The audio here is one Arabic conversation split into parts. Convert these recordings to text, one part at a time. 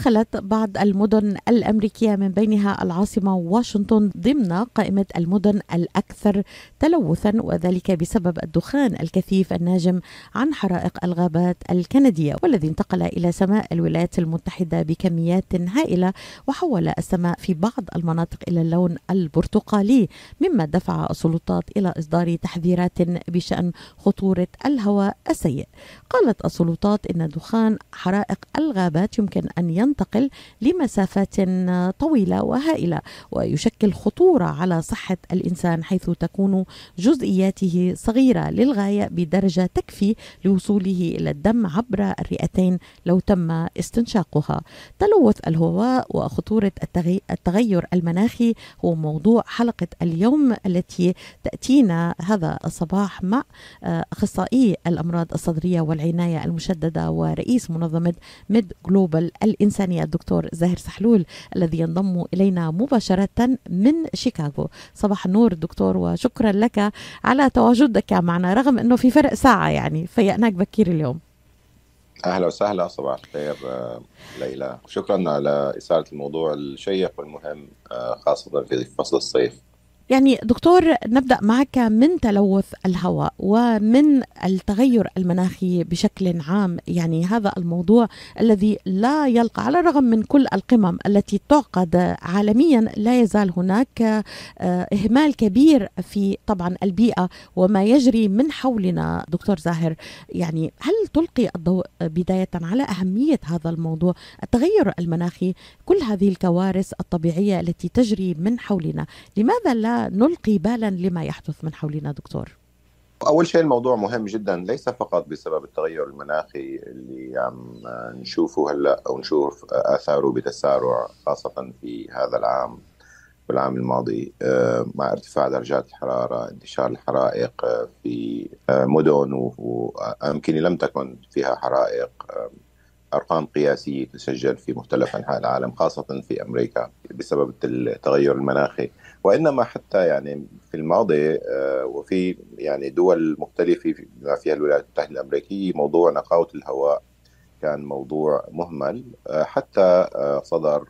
دخلت بعض المدن الأمريكية من بينها العاصمة واشنطن ضمن قائمة المدن الأكثر تلوثا وذلك بسبب الدخان الكثيف الناجم عن حرائق الغابات الكندية والذي انتقل إلى سماء الولايات المتحدة بكميات هائلة وحول السماء في بعض المناطق إلى اللون البرتقالي مما دفع السلطات إلى إصدار تحذيرات بشأن خطورة الهواء السيء. قالت السلطات إن دخان حرائق الغابات يمكن أن ينتقل لمسافات طويلة وهائلة ويشكل خطورة على صحة الإنسان حيث تكون جزئياته صغيرة للغاية بدرجة تكفي لوصوله إلى الدم عبر الرئتين لو تم استنشاقها. تلوث الهواء وخطورة التغير المناخي هو موضوع حلقة اليوم التي تأتينا هذا الصباح مع أخصائي الأمراض الصدرية والعناية المشددة ورئيس منظمة ميد جلوبال الإنسانية الدكتور زاهر سحلول الذي ينضم إلينا مباشرة من شيكاغو. صباح النور دكتور وشكرا لك على تواجدك معنا رغم أنه في فرق ساعة يعني فيأناك بكير اليوم. أهلا وسهلا صباح الخير ليلى. شكرا على إثارة الموضوع الشيق والمهم خاصة في فصل الصيف. يعني دكتور نبدأ معك من تلوث الهواء ومن التغير المناخي بشكل عام. يعني هذا الموضوع الذي لا يلقى على الرغم من كل القمم التي تعقد عالميا لا يزال هناك إهمال كبير في طبعا البيئة وما يجري من حولنا. دكتور زاهر يعني هل تلقي الضوء بداية على أهمية هذا الموضوع؟ التغير المناخي كل هذه الكوارث الطبيعية التي تجري من حولنا لماذا لا نلقي بالا لما يحدث من حولنا دكتور. أول شيء الموضوع مهم جدا ليس فقط بسبب التغير المناخي اللي عم نشوفه هلأ أو نشوف آثاره بتسارع خاصة في هذا العام والعام الماضي مع ارتفاع درجات الحراره انتشار الحرائق في مدن وأمكنة لم تكن فيها حرائق أرقام قياسية تسجل في مختلف أنحاء العالم خاصة في أمريكا بسبب التغير المناخي. وإنما حتى يعني في الماضي وفي يعني دول مختلفة بما فيها الولايات المتحدة الأمريكية موضوع نقاوة الهواء كان موضوع مهمل. حتى صدر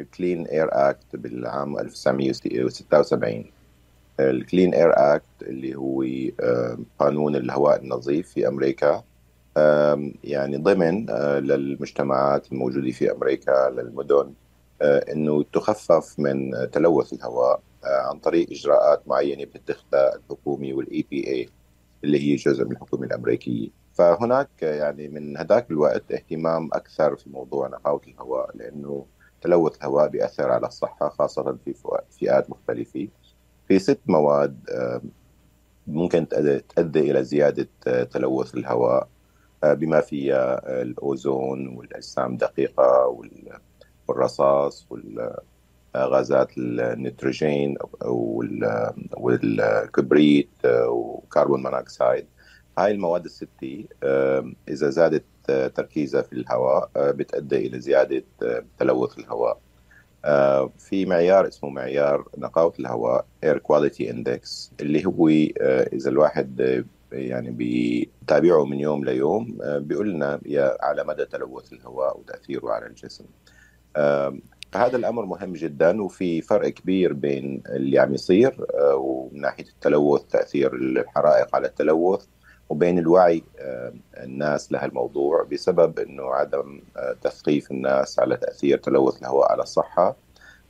الكلين اير اكت بالعام 1976 الكلين اير اكت اللي هو قانون الهواء النظيف في أمريكا يعني ضمن للمجتمعات الموجودة في أمريكا للمدن إنه تخفف من تلوث الهواء عن طريق إجراءات معينة بتتخذها الحكومة والإي بي اي اللي هي جزء من الحكومة الأمريكية. فهناك يعني من هذاك الوقت اهتمام أكثر في موضوع نقاوه الهواء لأنه تلوث الهواء بيأثر على الصحة خاصة في فئات مختلفة. في ست مواد ممكن تؤدي إلى زيادة تلوث الهواء بما فيها الأوزون والأجسام الدقيقة والرصاص والغازات النيتروجين والكبريت و carbon monoxide هاي المواد الستة إذا زادت تركيزها في الهواء بتؤدي إلى زيادة تلوث الهواء. في معيار اسمه معيار نقاوة الهواء Air Quality Index اللي هو إذا الواحد يعني بتابعه من يوم ليوم بيقول لنا على مدى تلوث الهواء وتأثيره على الجسم. فهذا الأمر مهم جدا وفي فرق كبير بين اللي عم يصير ومن ناحية التلوث تأثير الحرائق على التلوث وبين الوعي الناس لهالموضوع بسبب إنه عدم تثقيف الناس على تأثير تلوث الهواء على الصحة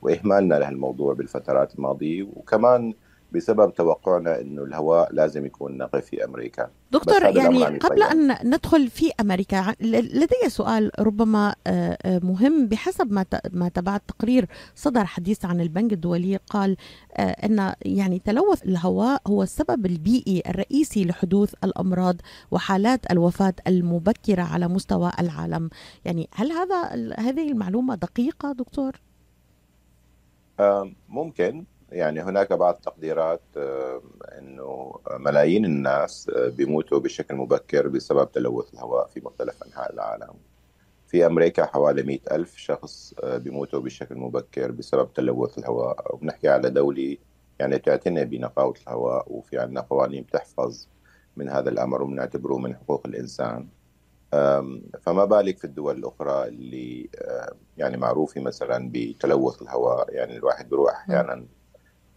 وإهمالنا لهالموضوع بالفترات الماضية وكمان بسبب توقعنا إنه الهواء لازم يكون نقي في أمريكا. دكتور يعني قبل أن ندخل في أمريكا لدي سؤال ربما مهم. بحسب ما ما تبعت تقرير صدر حديث عن البنك الدولي قال إن يعني تلوث الهواء هو السبب البيئي الرئيسي لحدوث الأمراض وحالات الوفاة المبكرة على مستوى العالم. يعني هل هذا هذه المعلومة دقيقة دكتور؟ ممكن. يعني هناك بعض التقديرات إنه ملايين الناس بيموتوا بشكل مبكر بسبب تلوث الهواء في مختلف أنحاء العالم. في أمريكا حوالي مئة ألف شخص بيموتوا بشكل مبكر بسبب تلوث الهواء. وبنحكي على دولة يعني تعتني بنقاوة الهواء وفي عندنا قوانين بتحفظ من هذا الأمر وبنعتبره من حقوق الإنسان. فما بالك في الدول الأخرى اللي يعني معروفة مثلا بتلوث الهواء؟ يعني الواحد بيروح أحيانا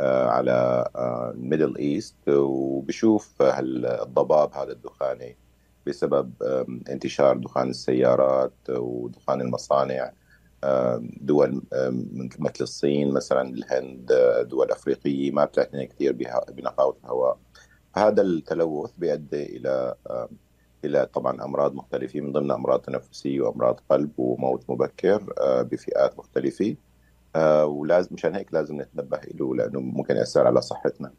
على ال Middle East وبشوف هل الضباب هذا الدخاني بسبب انتشار دخان السيارات ودخان المصانع دول مثل الصين مثلا الهند دول أفريقية ما بتعتني كثير بنقاوة الهواء. هذا التلوث بيؤدي إلى إلى طبعا أمراض مختلفة من ضمنها أمراض تنفسية وأمراض قلب وموت مبكر آه، بفئات مختلفة. آه، ولازم مشان هيك لازم نتنبه له لأنه ممكن يأثر على صحتنا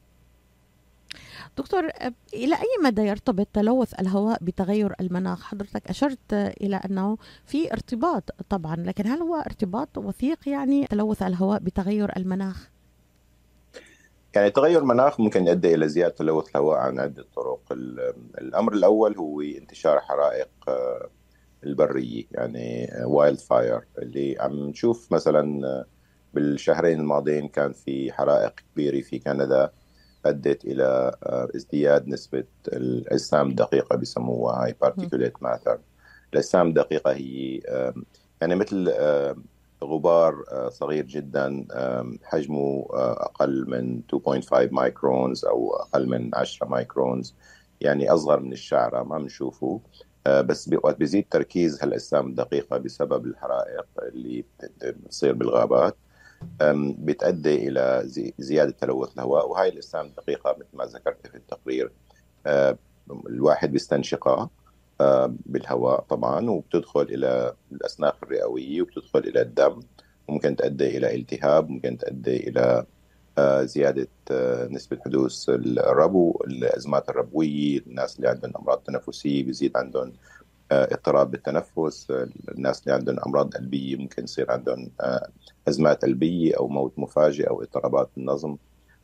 دكتور آه، إلى أي مدى يرتبط تلوث الهواء بتغير المناخ؟ حضرتك أشرت إلى أنه في ارتباط طبعا لكن هل هو ارتباط وثيق يعني تلوث الهواء بتغير المناخ؟ يعني تغير المناخ ممكن يؤدي إلى زيادة تلوث الهواء عن عدة طرق الأمر الأول هو انتشار حرائق آه، البرية يعني wildfire اللي عم نشوف مثلا آه، بالشهرين الماضيين كان في حرائق كبيرة في كندا أدت إلى آه، ازدياد نسبة الأجسام الدقيقة بسموها هاي particulate matter الأجسام الدقيقة هي يعني مثل غبار آه، صغير جدا حجمه آه، أقل من 2.5 microns أو أقل من 10 microns يعني أصغر من الشعرة ما بنشوفه. بس وقت بيزيد تركيز هالأجسام الدقيقة بسبب الحرائق اللي بتصير بالغابات. بتؤدي إلى زيادة تلوث الهواء وهي الاجسام الدقيقه مثل ما ذكرت في التقرير. الواحد بيستنشقها بالهواء طبعا وبتدخل إلى الاسناخ الرئوية وبتدخل إلى الدم. وممكن تؤدي إلى التهاب ممكن تؤدي إلى زيادة نسبة حدوث الربو الأزمات الربوية. الناس اللي عندهم أمراض تنفسية بيزيد عندهم اضطراب بالتنفس. الناس اللي عندهم أمراض قلبية ممكن يصير عندهم ازمات قلبيه أو موت مفاجئ أو اضطرابات النظم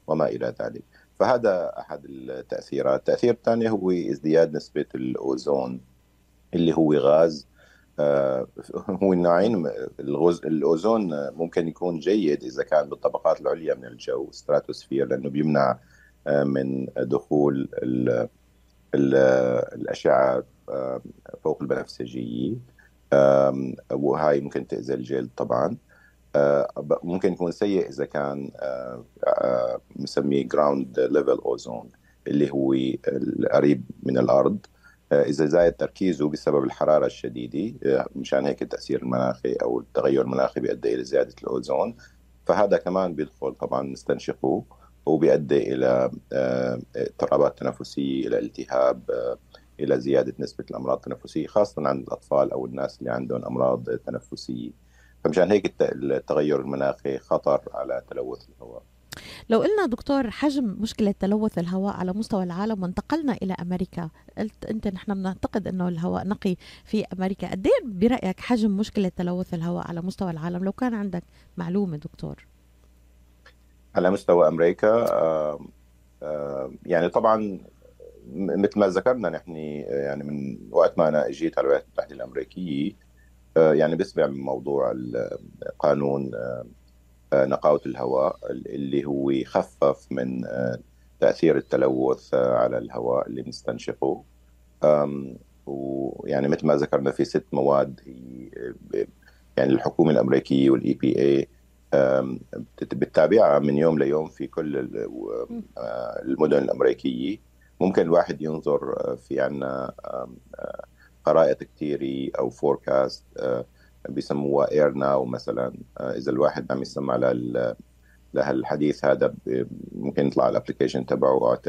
وما إلى ذلك. فهذا أحد التأثيرات، التاثير الثاني هو ازدياد نسبة الأوزون اللي هو غاز. آه هو نوعين الغاز الأوزون ممكن يكون جيد إذا كان بالطبقات العليا من الجو ستراتوسفير لأنه بيمنع آه من دخول ال ال الأشعة آه فوق البنفسجية. وهاي ممكن تأذي الجلد طبعا. ممكن يكون سيء إذا كان مسميه ground level ozone اللي هو القريب من الأرض. آه، إذا زايد تركيزه بسبب الحرارة الشديدة آه، مشان هيك التاثير المناخي أو التغير المناخي بيؤدي إلى زيادة الأوزون. فهذا كمان بيدخل طبعا نستنشقه وبيؤدي إلى اضطرابات تنفسية إلى التهاب إلى زيادة نسبة الأمراض التنفسية خاصة عند الأطفال أو الناس اللي عندهم أمراض تنفسية. فمشان هيك التغير المناخي خطر على تلوث الهواء. لو قلنا دكتور حجم مشكلة تلوث الهواء على مستوى العالم وانتقلنا إلى أمريكا قلت أنت نحن بنعتقد أنه الهواء نقي في أمريكا. قد إيه برأيك حجم مشكلة تلوث الهواء على مستوى العالم؟ لو كان عندك معلومة دكتور. على مستوى أمريكا يعني طبعا مثل ما ذكرنا نحن يعني من وقت ما أنا إجيت على الولايات المتحدة الأمريكية يعني بيسمع من موضوع قانون آه، نقاوة الهواء اللي هو يخفف من آه، تأثير التلوث على الهواء اللي بنستنشقه. ويعني مثل ما ذكرنا في ست مواد يعني الحكومة الأمريكية والإي بي اي بتتابعها من يوم ليوم في كل المدن الأمريكية. ممكن الواحد ينظر في عنا خرائط كثيرة أو forecast آه، بيسموها AirNow مثلا. آه، إذا الواحد عم يسمع لهالحديث هذا ممكن يطلع ال application تبعه على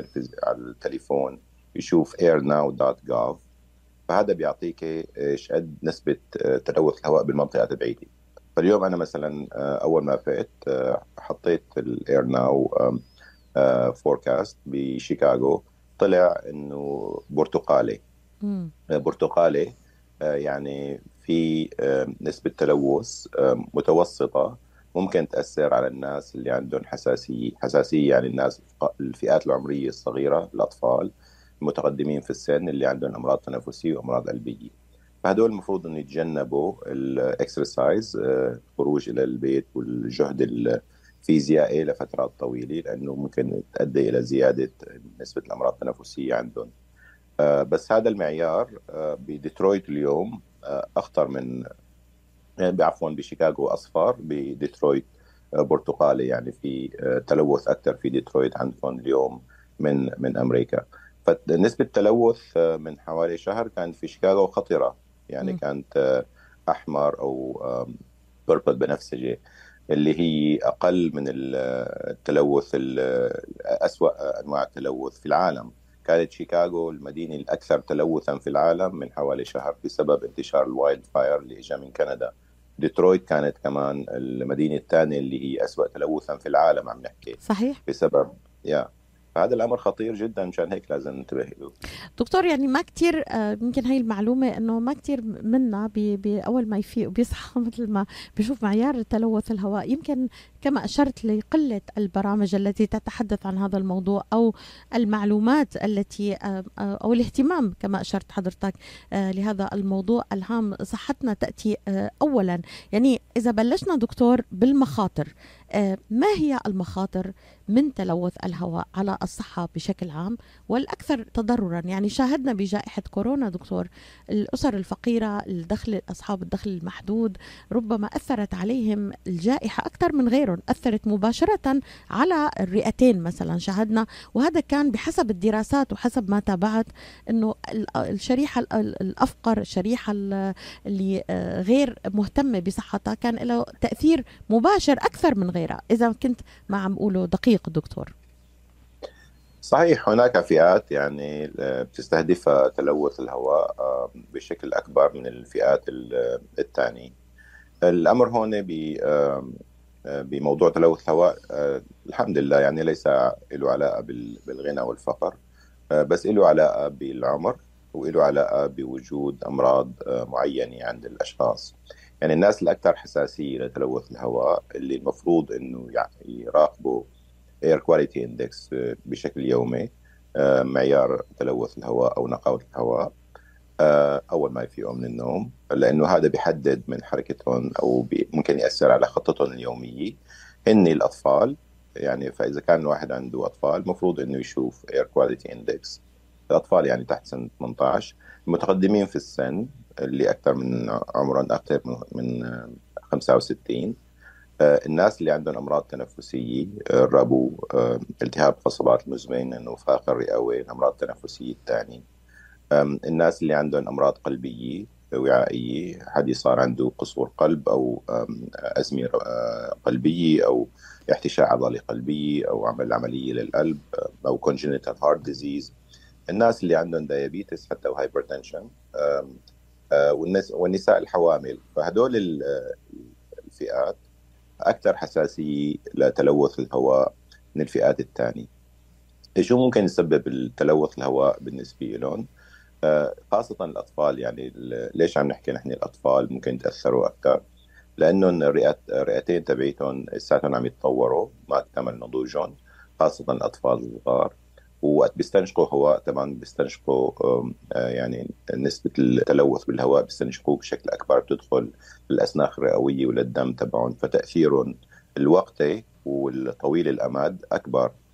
على التليفون يشوف airnow.gov فهذا بيعطيك إيش؟ قد نسبة آه، تلوث الهواء بالمنطقة تبعيتي. فاليوم أنا مثلا أول ما فقت حطيت ال AirNow forecast بشيكاغو. طلع إنه برتقالي. برتقالي آه، يعني في آه، نسبة تلوث آه، متوسطة. ممكن تأثر على الناس اللي عندهم حساسية حساسية يعني الناس الفئات العمرية الصغيرة الأطفال المتقدمين في السن اللي عندهم أمراض تنفسية وأمراض قلبية. فهدول المفروض إنه يتجنبوا الاكسرسايز الخروج إلى البيت والجهد الفيزيائي لفترات طويلة لأنه ممكن تؤدي إلى زيادة نسبة الأمراض التنفسية عندهم. بس هذا المعيار بديترويت اليوم أخطر من عفوا بشيكاغو أصفر بديترويت برتقالي يعني في تلوث أكثر في ديترويت عندكم اليوم من من أمريكا. فنسبة التلوث من حوالي شهر كانت في شيكاغو خطرة. يعني م. كانت أحمر أو purple بنفسجي. اللي هي أقل من التلوث أسوأ أنواع التلوث في العالم. كانت شيكاغو المدينة الأكثر تلوثا في العالم من حوالي شهر بسبب انتشار ال wildfire اللي اجى من كندا. ديترويت كانت كمان المدينة الثانية اللي هي أسوأ تلوثا في العالم عم نحكي. صحيح. بسبب yeah. فهذا الأمر خطير جدا مشان هيك لازم ننتبه له. دكتور يعني ما كثير آه، يمكن هي المعلومة إنه ما كثير منا بي بي أول ما يفيق وبيصحى مثل ما بيشوف معيار تلوث الهواء. يمكن كما أشرت لقلة البرامج التي تتحدث عن هذا الموضوع أو المعلومات التي آه، آه، أو الاهتمام كما أشرت حضرتك لهذا الموضوع الهام صحتنا تأتي اولا. يعني إذا بلشنا دكتور بالمخاطر ما هي المخاطر من تلوث الهواء على الصحة بشكل عام والأكثر تضررا؟ يعني شاهدنا بجائحة كورونا دكتور الأسر الفقيرة الدخل أصحاب الدخل المحدود ربما أثرت عليهم الجائحة أكثر من غيرهم. أثرت مباشرة على الرئتين مثلا شاهدنا وهذا كان بحسب الدراسات وحسب ما تابعت أنه الشريحة الأفقر الشريحة اللي آه، غير مهتمة بصحتها كان له تأثير مباشر أكثر من غيرها إذا كنت ما عم أقوله دقيق دكتور صحيح هناك فئات يعني بتستهدفها تلوث الهواء آه، بشكل أكبر من الفئات الثانية. الأمر هون آه، بموضوع تلوث الهواء آه، الحمد لله يعني ليس له علاقه بالغنى والفقر بس له علاقه بالعمر وله علاقه بوجود أمراض معينة عند الأشخاص. يعني الناس الأكثر حساسية لتلوث الهواء اللي المفروض إنه يراقبوا air quality index بشكل يومي آه، معيار تلوث الهواء أو نقاوة الهواء آه، أول ما يفيقوا من النوم لأنه هذا بيحدد من حركتهم أو ممكن يأثر على خطتهم اليومية. هن الأطفال يعني فإذا كان الواحد عنده أطفال المفروض إنه يشوف air quality index الأطفال يعني تحت سن 18 المتقدمين في السن اللي أكثر من عمرا أكثر من 65 آه، الناس اللي عندهم أمراض تنفسية الربو آه، آه، التهاب قصبات المزمن النفاخ الرئوي الأمراض التنفسية الثانية. الناس اللي عندهم أمراض قلبية وعائية حد صار عنده قصور قلب أو أزمة قلبية أو احتشاء عضلي قلبي أو عمل عملية للقلب أو congenital heart disease. الناس اللي عندهم diabetes حتى و hypertension والنساء الحوامل. فهدول الفئات أكثر حساسية لتلوث الهواء من الفئات الثانية. شو ممكن يسبب التلوث الهواء بالنسبة لهم؟ خاصة الأطفال يعني ليش عم نحكي نحن الأطفال؟ ممكن يتأثروا أكثر. الرئات الرئتين تبعيتهم لساتهم عم يتطوروا ما اكتمل نضوجهم خاصة الأطفال الصغار. وقت بيستنشقوا هواء طبعا بيستنشقوا آه، يعني نسبة التلوث بالهواء بيستنشقوه بشكل أكبر بتدخل للأسناخ الرئوية وللدم تبعهم فتأثيرهم الوقتي والطويل الأمد أكبر. آه،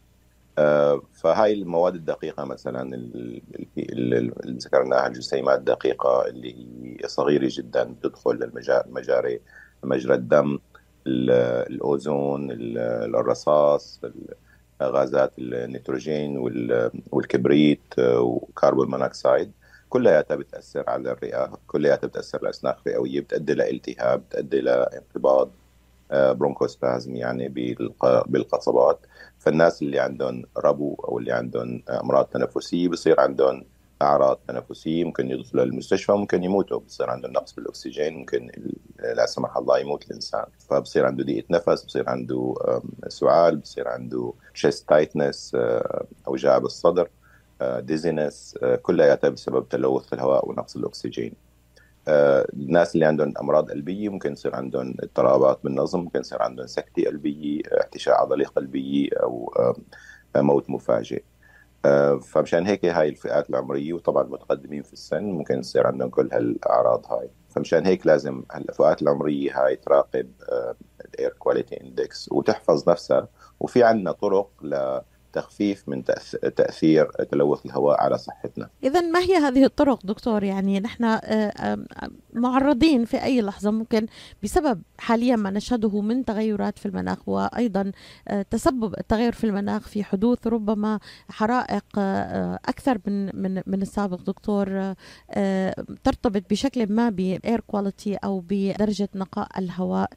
فهاي المواد الدقيقة مثلا اللي ذكرناها الجسيمات الدقيقة اللي هي صغيرة جدا تدخل للمجاري مجرى الدم الأوزون الرصاص غازات النيتروجين والكبريت آه، و carbon monoxide كلياتها بتأثر على الرئة كلياتها بتأثر على الاسناخ الرئويه بتؤدي لالتهاب بتؤدي لانقباض برونكوسبازم يعني بالقصبات. فالناس اللي عندهم ربو أو اللي عندهم أمراض تنفسية بصير عندهم أعراض تنفسية ممكن يدخلوا المستشفى ممكن يموتوا. بصير عندهم نقص بالأكسجين ممكن لا سمح الله يموت الإنسان. فبصير عنده ضيقه نفس بصير عنده سعال بصير عنده chest tightness اوجاع بالصدر ديزينس كلياتها بسبب تلوث الهواء ونقص الأكسجين. الناس اللي عندهم أمراض قلبية ممكن يصير عندهم اضطرابات بالنظم ممكن يصير عندهم سكته قلبية احتشاء عضلي قلبية أو موت مفاجئ. آه، فمشان هيك هاي الفئات العمرية وطبعا المتقدمين في السن ممكن يصير عندهم كل هالأعراض هاي. فمشان هيك لازم الفئات العمرية هاي تراقب ال air quality index وتحفظ نفسها. وفي عندنا طرق تخفيف من تأثير تلوث الهواء على صحتنا. اذا ما هي هذه الطرق دكتور يعني نحن معرضين في أي لحظة ممكن بسبب حاليا ما نشهده من تغيرات في المناخ وأيضا تسبب التغير في المناخ في حدوث ربما حرائق أكثر من من من السابق دكتور ترتبط بشكل ما باير كواليتي أو بدرجة نقاء الهواء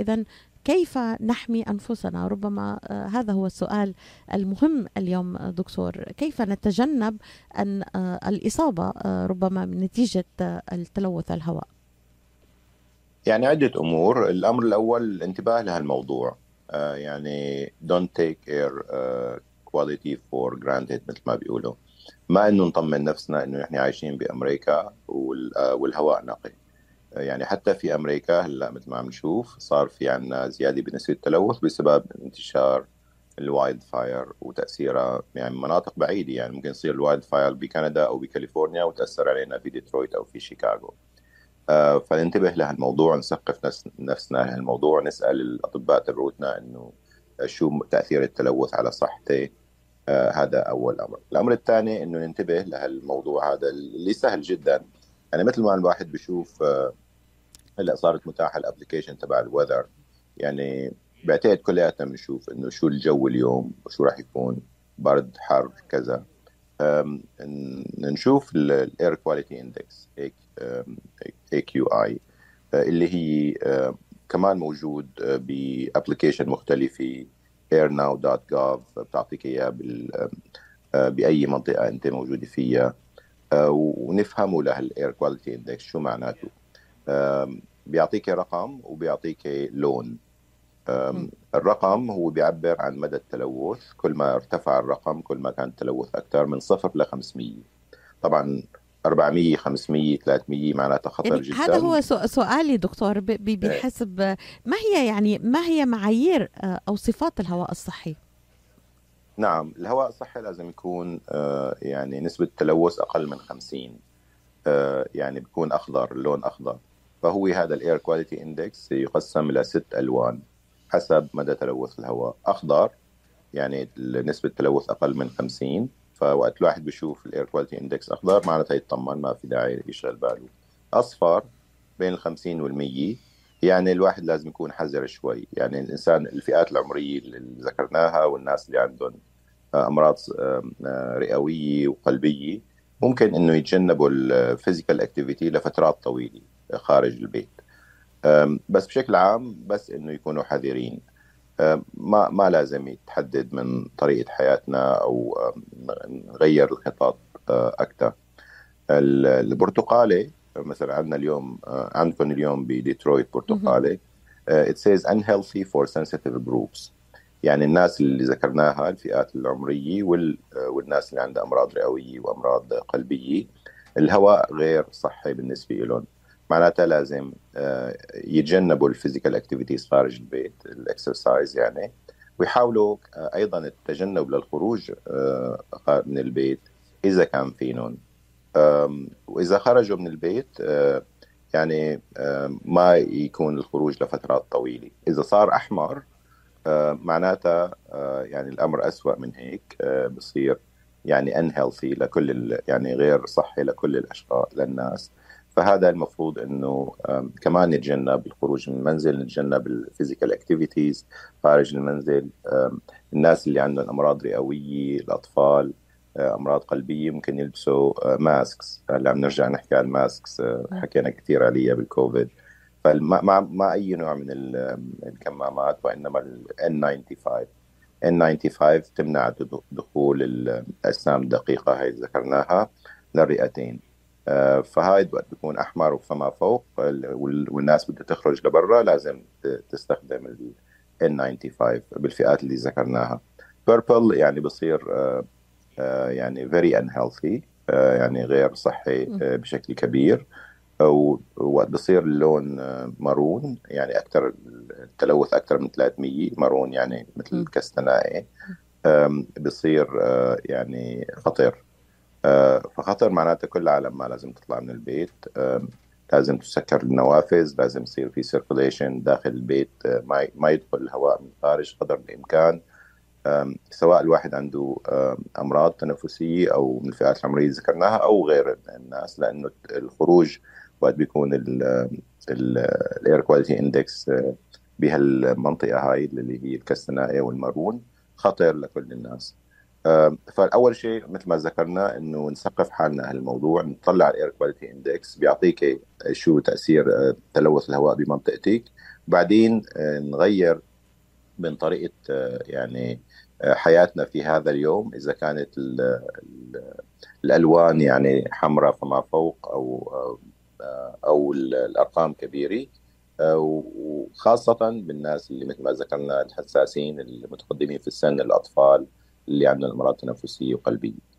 اذا كيف نحمي أنفسنا؟ ربما آه، هذا هو السؤال المهم اليوم دكتور. كيف نتجنب أن آه، الإصابة آه، ربما من نتيجة التلوث الهواء؟ يعني عدة أمور. الأمر الأول الانتباه لهالموضوع. يعني don't take air quality for granted مثل ما بيقولوا. ما إنه نطمن نفسنا إنه نحن عايشين بأمريكا والهواء نقي. يعني حتى في أمريكا هلأ مثل ما عم نشوف صار في عندنا زيادة بنسبة التلوث بسبب انتشار ال wildfire وتأثيرها. يعني مناطق بعيدة يعني ممكن يصير ال wildfire بكندا أو بكاليفورنيا وتأثر علينا في ديترويت أو في شيكاغو. آه فننتبه لهالموضوع نثقف نفسنا لهالموضوع نسأل الأطباء تبعوتنا إنه شو تأثير التلوث على صحتي. آه هذا أول أمر. الأمر الثاني إنه ننتبه لهالموضوع هذا اللي سهل جدا. يعني مثل ما الواحد بشوف آه هلا صارت متاحة ال application تبع ال weather يعني بعتقد كلياتنا بنشوف إنه شو الجو اليوم وشو راح يكون. برد حر كذا. نشوف ال air quality index AQI اللي هي كمان موجود ب application مختلفة airnow.gov بتعطيك إياه بأي منطقة أنت موجود فيها. آه، ونفهموا لهال air quality index شو معناته. بيعطيك رقم وبيعطيك لون. الرقم هو بيعبر عن مدى التلوث. كل ما ارتفع الرقم كل ما كان التلوث أكثر من صفر ل 500 طبعا 400 500 300 معناتها خطر يعني جدا. هذا هو سؤالي دكتور بحسب ما هي يعني ما هي معايير آه، أو صفات الهواء الصحي؟ نعم الهواء الصحي لازم يكون آه، يعني نسبة التلوث أقل من 50 آه، يعني بيكون أخضر اللون أخضر. فهو هذا ال air quality index يقسم إلى ست ألوان حسب مدى تلوث الهواء. أخضر يعني نسبة التلوث أقل من 50 فوقت الواحد بيشوف ال air quality index أخضر معناتها يطمن ما في داعي يشغل باله. أصفر بين ال 50 وال 100 يعني الواحد لازم يكون حذر شوي. يعني الإنسان الفئات العمرية اللي ذكرناها والناس اللي عندهم أمراض رئوية وقلبية ممكن إنه يتجنبوا ال physical activity لفترات طويلة. خارج البيت. بس بشكل عام بس إنه يكونوا حذرين. ما ما لازم يتحدد من طريقة حياتنا أو نغير الخطط أكثر البرتقالي مثلا عندنا اليوم عندكم اليوم بديترويت برتقالي it says unhealthy for sensitive groups. يعني الناس اللي ذكرناها الفئات العمرية والناس اللي عندها أمراض رئوية وأمراض قلبية الهواء غير صحي بالنسبة لهم معناتها لازم آه، يتجنبوا ال physical activities خارج البيت ال exercise يعني. ويحاولوا آه، أيضا التجنب للخروج آه، من البيت إذا كان فينهم. وإذا خرجوا من البيت يعني ما يكون الخروج لفترات طويلة. إذا صار أحمر معناتها يعني الأمر أسوأ من هيك بصير يعني unhealthy لكل يعني غير صحي لكل الأشخاص للناس. فهذا المفروض إنه كمان نتجنب الخروج من المنزل نتجنب ال physical activities خارج المنزل الناس اللي عندهم أمراض رئوية الأطفال آه، أمراض قلبية ممكن يلبسوا masks آه، هلأ عم نرجع نحكي عن ال masks آه، حكينا كثير عليها بالكوفيد فما ما أي نوع من الكمامات وإنما ال N95 N95 تمنع دخول الاجسام الدقيقه هاي ذكرناها للرئتين. فهاي وقت بيكون أحمر فما فوق والناس بدها تخرج لبرا لازم تستخدم ال N95 بالفئات اللي ذكرناها. Purple يعني بصير آه، آه، يعني very unhealthy يعني غير صحي بشكل كبير. ووقت بصير اللون maroon يعني أكثر التلوث أكثر من 300 maroon يعني مثل الكستنائي. بصير يعني خطير. آه، فخطر معناته كل العالم ما لازم تطلع من البيت. لازم تسكر النوافذ لازم يصير في circulation داخل البيت آه، ما ما يدخل الهواء من الخارج قدر الإمكان. سواء الواحد عنده أمراض تنفسية أو من الفئات العمرية اللي ذكرناها أو غير الناس لأنه الخروج وقت بيكون ال air quality index بهالمنطقة هاي اللي هي الكستنائي وال maroon خطر لكل الناس. فاول شيء مثل ما ذكرنا إنه نثقف حالنا هالموضوع نطلع ال air quality index بيعطيك شو تأثير آه، تلوث الهواء بمنطقتك. بعدين آه، نغير من طريقة آه، يعني حياتنا في هذا اليوم. إذا كانت الألوان يعني حمراء فما فوق أو أو الأرقام كبيرة. وخاصة بالناس اللي مثل ما ذكرنا الحساسين المتقدمين في السن الأطفال اللي عندهم امراض تنفسيه وقلبيه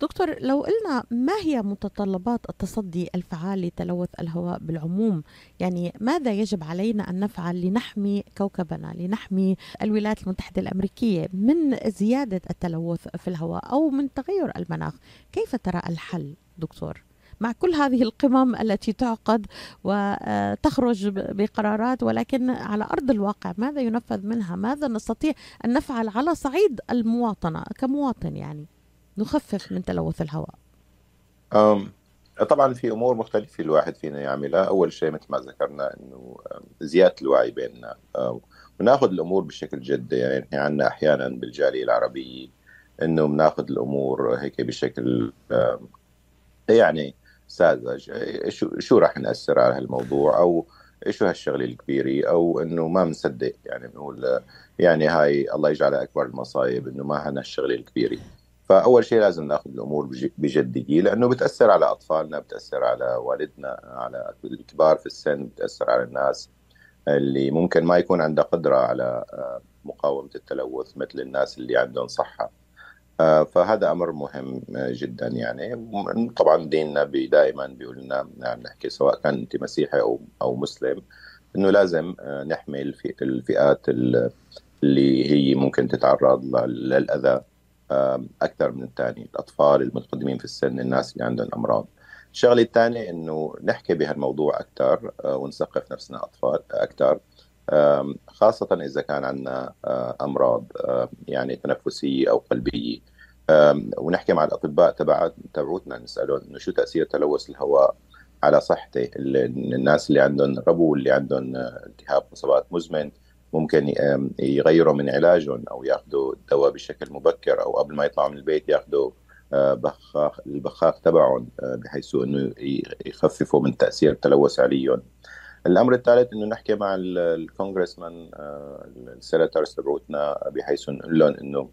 دكتور لو قلنا ما هي متطلبات التصدي الفعال لتلوث الهواء بالعموم؟ يعني ماذا يجب علينا أن نفعل لنحمي كوكبنا لنحمي الولايات المتحدة الأمريكية من زيادة التلوث في الهواء أو من تغير المناخ؟ كيف ترى الحل دكتور؟ مع كل هذه القمم التي تعقد وتخرج بقرارات ولكن على أرض الواقع ماذا ينفذ منها؟ ماذا نستطيع أن نفعل على صعيد المواطنة كمواطن يعني نخفف من تلوث الهواء؟ أم طبعا في أمور مختلفة الواحد فينا يعملها، أول شيء مثل ما ذكرنا إنه زيادة الوعي بيننا وناخذ الأمور بشكل جدي يعني إحنا عندنا أحيانا بالجالية العربية إنه بناخذ الأمور هيك بشكل يعني ساذج شو شو راح نأثر على هالموضوع؟ أو شو هالشغلة الكبيرة؟ أو إنه ما بنصدق يعني بنقول يعني هاي الله يجعلها أكبر المصايب إنه ما هنا الشغله الكبيرة. فأول شيء لازم نأخذ الأمور بجديه لأنه بتأثر على أطفالنا بتأثر على والدنا على الكبار في السن بتأثر على الناس اللي ممكن ما يكون عندها قدرة على مقاومة التلوث مثل الناس اللي عندهم صحة. آه، فهذا أمر مهم جدا يعني. طبعا ديننا دائما بيقول لنا نعم نحكي سواء كان أنت مسيحي أو أو مسلم إنه لازم آه، نحمي الفئات اللي هي ممكن تتعرض للأذى أكثر من الثاني الأطفال المتقدمين في السن الناس اللي عندهم أمراض. الشغلة الثانية إنه نحكي بهالموضوع أكثر آه، ونثقف نفسنا أطفال أكثر. خاصة إذا كان عندنا أمراض يعني تنفسية أو قلبية. ونحكي مع الأطباء تبع تبعوتنا نسألهم إنه شو تأثير تلوث الهواء على صحتي الناس اللي عندهم ربو اللي عندهم التهاب قصبات مزمن ممكن يغيروا من علاجهم أو يأخذوا الدواء بشكل مبكر أو قبل ما يطلعوا من البيت يأخذوا آه، بخاخ البخاخ تبعهم آه، بحيث إنه يخففوا من تأثير التلوث عليهم. الأمر الثالث إنه نحكي مع ال congressman آه، ال senators تبعوتنا بحيث نقول لهم إنه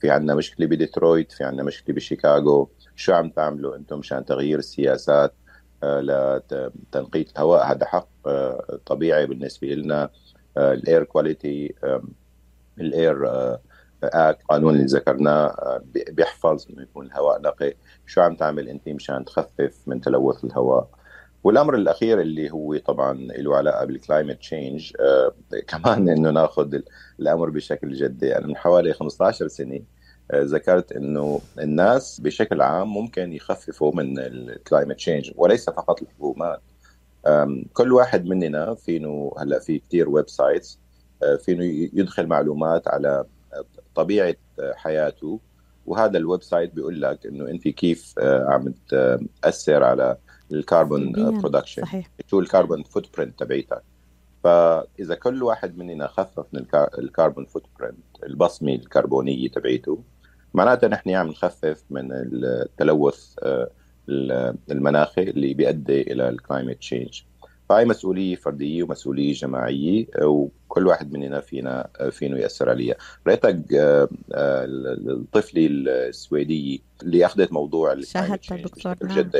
في عندنا مشكلة بديترويت في عندنا مشكلة بشيكاغو. شو عم تعملوا أنتم مشان تغيير السياسات آه، لتنقية الهواء؟ هذا حق آه، طبيعي بالنسبة لنا ال air quality ال air act قانون اللي ذكرناه بيحفظ إنه يكون الهواء نقي. شو عم تعمل انت مشان تخفف من تلوث الهواء؟ والأمر الأخير اللي هو طبعا له علاقة بال climate change آه كمان إنه ناخذ الأمر بشكل جدي. أنا من حوالي 15 سنة آه ذكرت إنه الناس بشكل عام ممكن يخففوا من ال climate change وليس فقط الحكومات. كل واحد مننا فينه هلأ في كثير websites فينه يدخل معلومات على طبيعة حياته. وهذا ال website بيقول لك إنه أنت كيف آه، عم تأثر على ال carbon production صحيح. شو ال carbon footprint تبعيتك فإذا كل واحد مننا خفف من ال carbon footprint البصمة الكربونية تبعيته معناتها نحن عم نخفف من التلوث آه، المناخي اللي بيؤدي إلى ال climate change فهي مسؤولية فردية ومسؤولية جماعية وكل واحد مننا فينا فينه يأثر عليها. غريتا آه، آه، الطفلة السويدية اللي أخذت موضوع شاهدت دكتور نعم.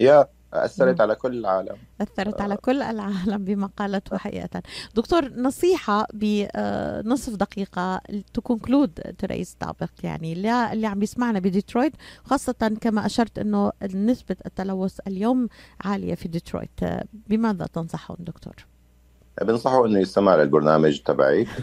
يا أثرت على كل العالم. أثرت على كل العالم بما قالته حقيقة. دكتور نصيحة بنصف دقيقة to conclude this topic يعني اللي عم يسمعنا بديترويت خاصة كما أشرت أنه نسبة التلوث اليوم عالية في ديترويت. بماذا تنصحون دكتور؟ بنصحه إنه يستمع للبرنامج تبعي.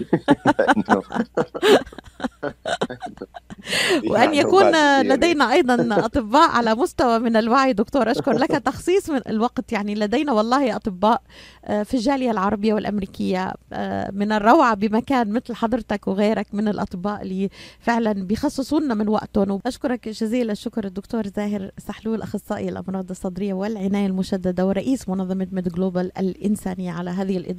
وأن يكون لدينا أيضا أطباء على مستوى من الوعي دكتور. أشكر لك. تخصيص من الوقت يعني لدينا والله أطباء آه، في الجالية العربية والأمريكية آه، من الروعة بمكان مثل حضرتك وغيرك من الأطباء اللي فعلا بيخصصونا من وقتهم. وأشكرك جزيل الشكر الدكتور زاهر سحلول أخصائي الأمراض الصدرية والعناية المشددة ورئيس منظمة ميد جلوبال الإنسانية على هذه الإضاءة